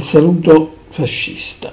il saluto fascista,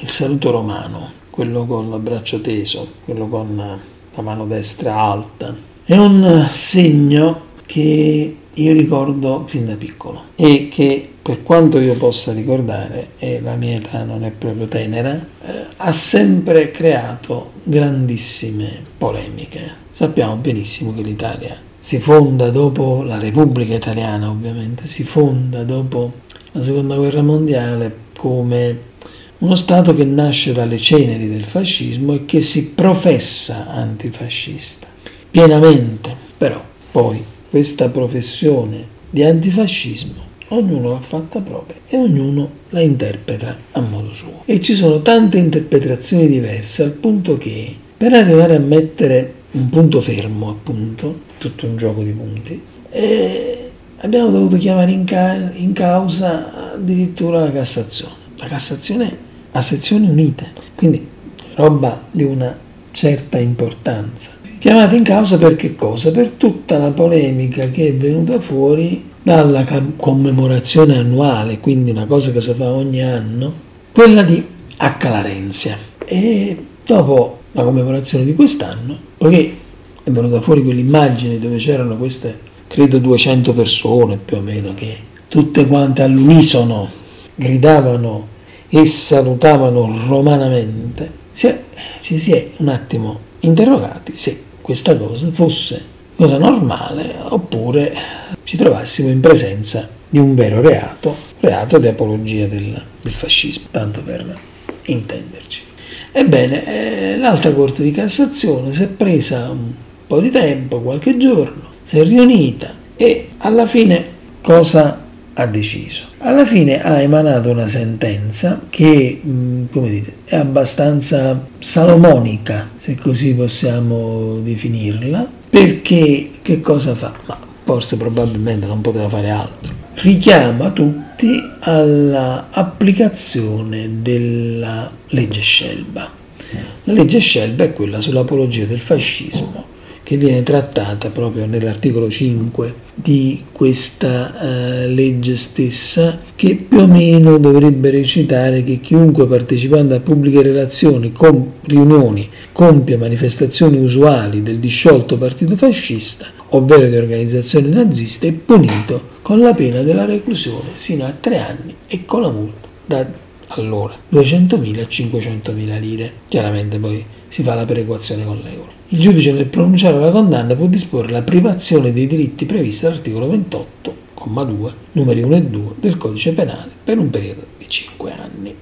il saluto romano, quello con l'abbraccio teso, quello con la mano destra alta, è un segno che io ricordo fin da piccolo e che per quanto io possa ricordare, e la mia età non è proprio tenera, eh, ha sempre creato grandissime polemiche. Sappiamo benissimo che l'Italia si fonda dopo la Repubblica Italiana, ovviamente, si fonda dopo la Seconda Guerra Mondiale come uno Stato che nasce dalle ceneri del fascismo e che si professa antifascista, pienamente, però poi questa professione di antifascismo ognuno l'ha fatta propria e ognuno la interpreta a modo suo. E ci sono tante interpretazioni diverse al punto che per arrivare a mettere un punto fermo, appunto, tutto un gioco di punti, eh, abbiamo dovuto chiamare in, ca- in causa addirittura la Cassazione. La Cassazione a sezioni unite, quindi roba di una certa importanza. Chiamata in causa per che cosa? Per tutta la polemica che è venuta fuori dalla commemorazione annuale, quindi una cosa che si fa ogni anno, quella di H. Larenzia. E dopo la commemorazione di quest'anno, poiché è venuta fuori quell'immagine dove c'erano queste, credo 200 persone più o meno, che tutte quante all'unisono gridavano e salutavano romanamente, si è, ci si è un attimo interrogati se questa cosa fosse cosa normale oppure ci trovassimo in presenza di un vero reato, reato di apologia del, del fascismo, tanto per intenderci. Ebbene, eh, l'alta Corte di Cassazione si è presa un po' di tempo, qualche giorno, si è riunita e alla fine cosa ha deciso? Alla fine ha emanato una sentenza che, mm, come dite, è abbastanza salomonica, se così possiamo definirla, perché che cosa fa? Ma forse probabilmente non poteva fare altro. Richiama tutti all'applicazione della legge Scelba. La legge Scelba è quella sull'apologia del fascismo che viene trattata proprio nell'articolo 5 di questa uh, legge stessa che più o meno dovrebbe recitare che chiunque partecipando a pubbliche relazioni con riunioni compia manifestazioni usuali del disciolto partito fascista ovvero di organizzazioni naziste è punito con la pena della reclusione sino a tre anni e con la multa da allora 200.000 a 500.000 lire. Chiaramente poi si fa la perequazione con l'euro il giudice nel pronunciare la condanna può disporre la privazione dei diritti previsti dall'articolo 28,2, numeri 1 e 2 del codice penale per un periodo di 5 anni.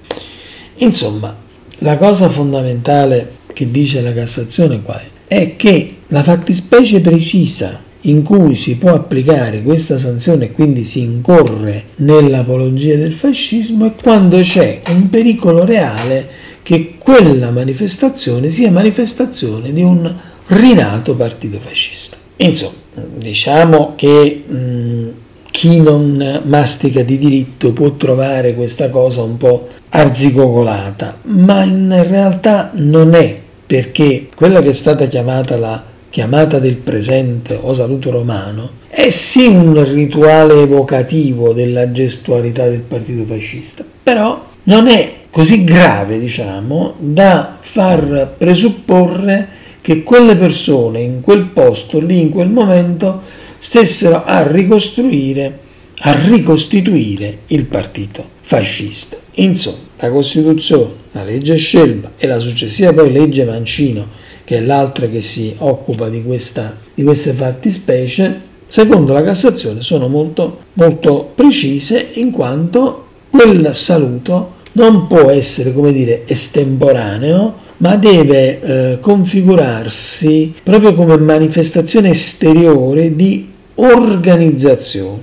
Insomma, la cosa fondamentale che dice la Cassazione qual è? È che la fattispecie precisa in cui si può applicare questa sanzione e quindi si incorre nell'apologia del fascismo è quando c'è un pericolo reale che quella manifestazione sia manifestazione di un rinato partito fascista. Insomma, diciamo che mh, chi non mastica di diritto può trovare questa cosa un po' arzigogolata, ma in realtà non è perché quella che è stata chiamata la chiamata del presente o saluto romano è sì un rituale evocativo della gestualità del partito fascista, però non è così grave, diciamo, da far presupporre che quelle persone in quel posto, lì, in quel momento, stessero a ricostruire, a ricostituire il partito fascista. Insomma, la Costituzione, la legge Scelba e la successiva poi legge Mancino, che è l'altra che si occupa di, questa, di queste fattispecie, secondo la Cassazione sono molto, molto precise in quanto quel saluto non può essere, come dire, estemporaneo, ma deve eh, configurarsi proprio come manifestazione esteriore di organizzazioni,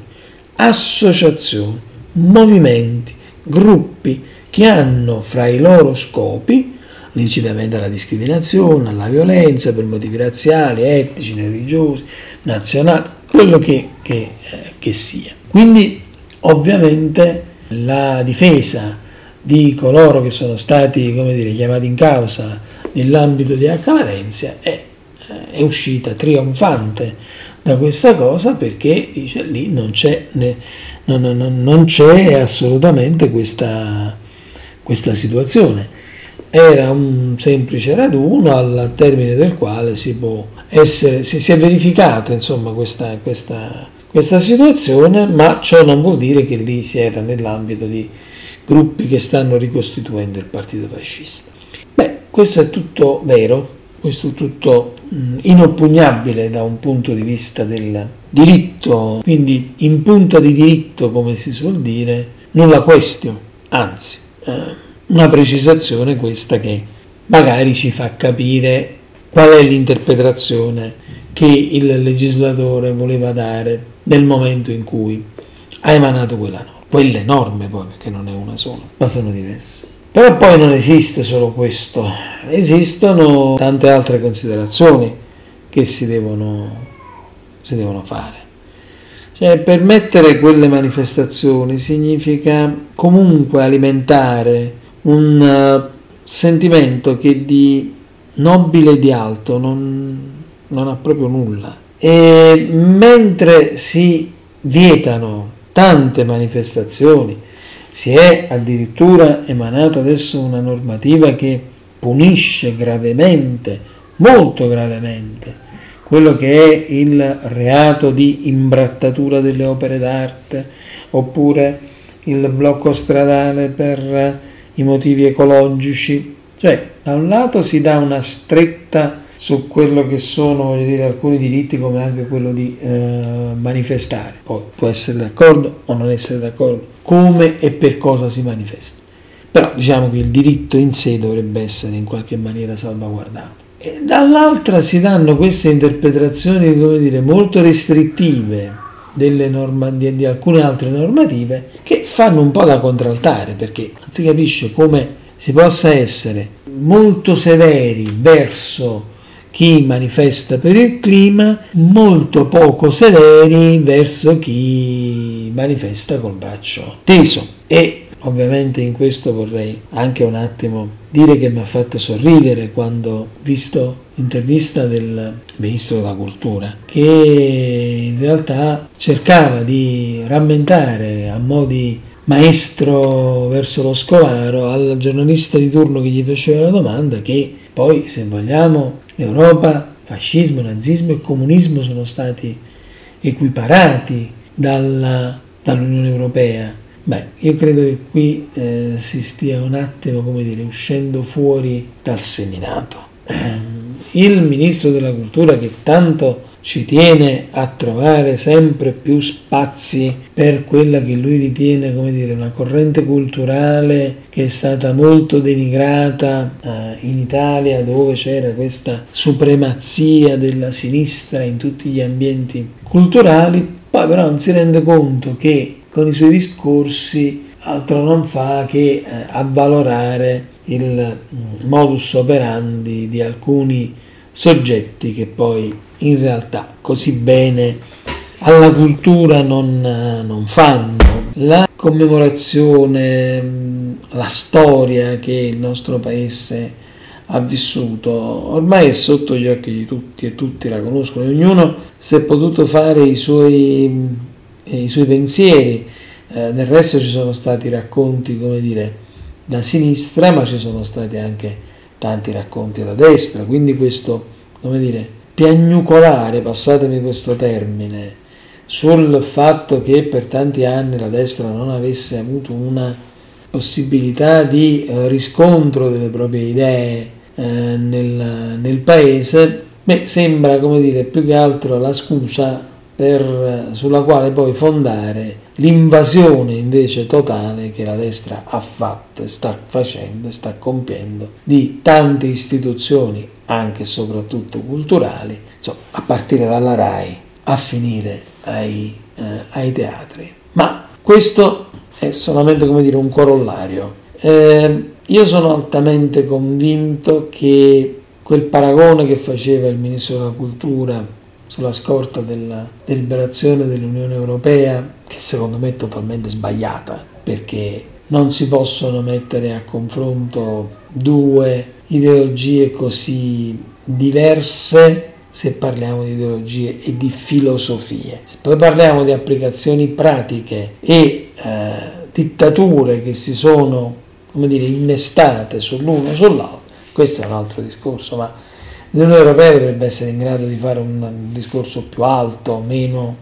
associazioni, movimenti, gruppi che hanno fra i loro scopi l'incitamento alla discriminazione, alla violenza per motivi razziali, etnici, religiosi, nazionali, quello che, che, eh, che sia. Quindi ovviamente la difesa di coloro che sono stati dire, chiamati in causa nell'ambito di H. Larenzia è, eh, è uscita trionfante da questa cosa perché dice, lì non c'è, ne, non, non, non c'è assolutamente questa, questa situazione. Era un semplice raduno al termine del quale si, essere, si, si è verificata insomma, questa, questa, questa situazione, ma ciò non vuol dire che lì si era nell'ambito di gruppi che stanno ricostituendo il partito fascista. Beh, questo è tutto vero, questo è tutto inoppugnabile da un punto di vista del diritto, quindi in punta di diritto, come si suol dire, nulla question, anzi, eh, una precisazione questa che magari ci fa capire qual è l'interpretazione che il legislatore voleva dare nel momento in cui ha emanato quella norma. Quelle norme poi, perché non è una sola, ma sono diverse. Però poi non esiste solo questo, esistono tante altre considerazioni che si devono, si devono fare. Cioè, permettere quelle manifestazioni significa comunque alimentare un uh, sentimento che di nobile e di alto non, non ha proprio nulla. E mentre si vietano tante manifestazioni, si è addirittura emanata adesso una normativa che punisce gravemente, molto gravemente, quello che è il reato di imbrattatura delle opere d'arte oppure il blocco stradale per i motivi ecologici. Cioè, da un lato si dà una stretta su quello che sono dire, alcuni diritti come anche quello di eh, manifestare. Poi può essere d'accordo o non essere d'accordo, come e per cosa si manifesta. Però diciamo che il diritto in sé dovrebbe essere in qualche maniera salvaguardato. E dall'altra si danno queste interpretazioni, dire, molto restrittive norma, di, di alcune altre normative che fanno un po' da contraltare perché non si capisce come si possa essere molto severi verso chi manifesta per il clima, molto poco severi verso chi manifesta col braccio teso. E ovviamente in questo vorrei anche un attimo dire che mi ha fatto sorridere quando ho visto l'intervista del ministro della cultura che in realtà cercava di rammentare a mo' di maestro verso lo scolaro al giornalista di turno che gli faceva la domanda che poi se vogliamo Europa, fascismo, nazismo e comunismo sono stati equiparati dalla, dall'Unione Europea. Beh, io credo che qui eh, si stia un attimo, come dire, uscendo fuori dal seminato. Il ministro della cultura che tanto ci tiene a trovare sempre più spazi per quella che lui ritiene come dire una corrente culturale che è stata molto denigrata eh, in Italia dove c'era questa supremazia della sinistra in tutti gli ambienti culturali. Poi però non si rende conto che con i suoi discorsi altro non fa che eh, avvalorare il mm, modus operandi di alcuni soggetti che poi in realtà così bene alla cultura non, non fanno. La commemorazione, la storia che il nostro paese ha vissuto, ormai è sotto gli occhi di tutti e tutti la conoscono, ognuno si è potuto fare i suoi, i suoi pensieri, eh, del resto ci sono stati racconti, come dire, da sinistra, ma ci sono stati anche tanti racconti da destra, quindi questo, come dire, piagnucolare, passatemi questo termine, sul fatto che per tanti anni la destra non avesse avuto una possibilità di eh, riscontro delle proprie idee eh, nel, nel, paese, beh, sembra come dire più che altro la scusa per, sulla quale poi fondare l'invasione invece totale che la destra ha fatto sta facendo e sta compiendo di tante istituzioni, anche e soprattutto culturali, insomma, a partire dalla RAI a finire ai, eh, ai teatri. Ma questo è solamente come dire un corollario. Eh, io sono altamente convinto che quel paragone che faceva il ministro della cultura sulla scorta della deliberazione dell'Unione Europea, che secondo me è totalmente sbagliata, perché non si possono mettere a confronto due ideologie così diverse se parliamo di ideologie e di filosofie. Se poi parliamo di applicazioni pratiche e eh, dittature che si sono, come dire, innestate sull'uno o sull'altro, questo è un altro discorso, ma l'Unione Europea dovrebbe essere in grado di fare un discorso più alto, meno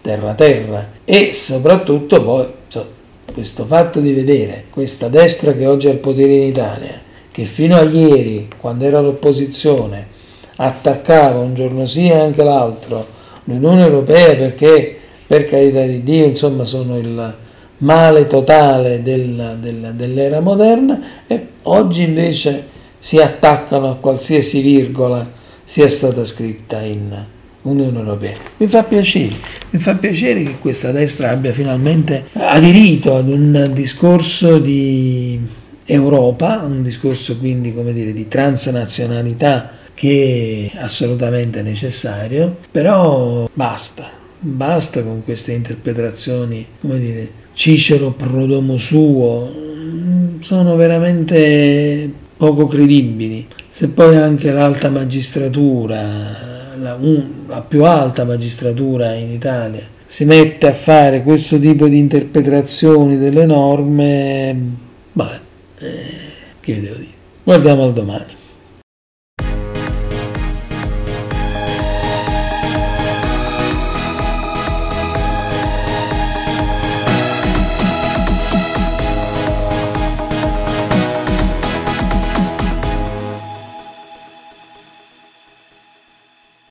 terra-terra. E soprattutto poi so, questo fatto di vedere questa destra che oggi è al potere in Italia, che fino a ieri, quando era all'opposizione, attaccava un giorno sì e anche l'altro l'Unione Europea perché per carità di Dio insomma sono il male totale del, del, dell'era moderna e oggi invece si attaccano a qualsiasi virgola sia stata scritta in Unione Europea. Mi fa piacere, mi fa piacere che questa destra abbia finalmente aderito ad un discorso di Europa, un discorso quindi come dire di transnazionalità che è assolutamente necessario, però basta, basta con queste interpretazioni, come dire, Cicero prodomo suo, sono veramente poco credibili. Se poi anche l'alta magistratura, la, un, la più alta magistratura in Italia, si mette a fare questo tipo di interpretazioni delle norme, beh, eh, che devo dire? Guardiamo al domani.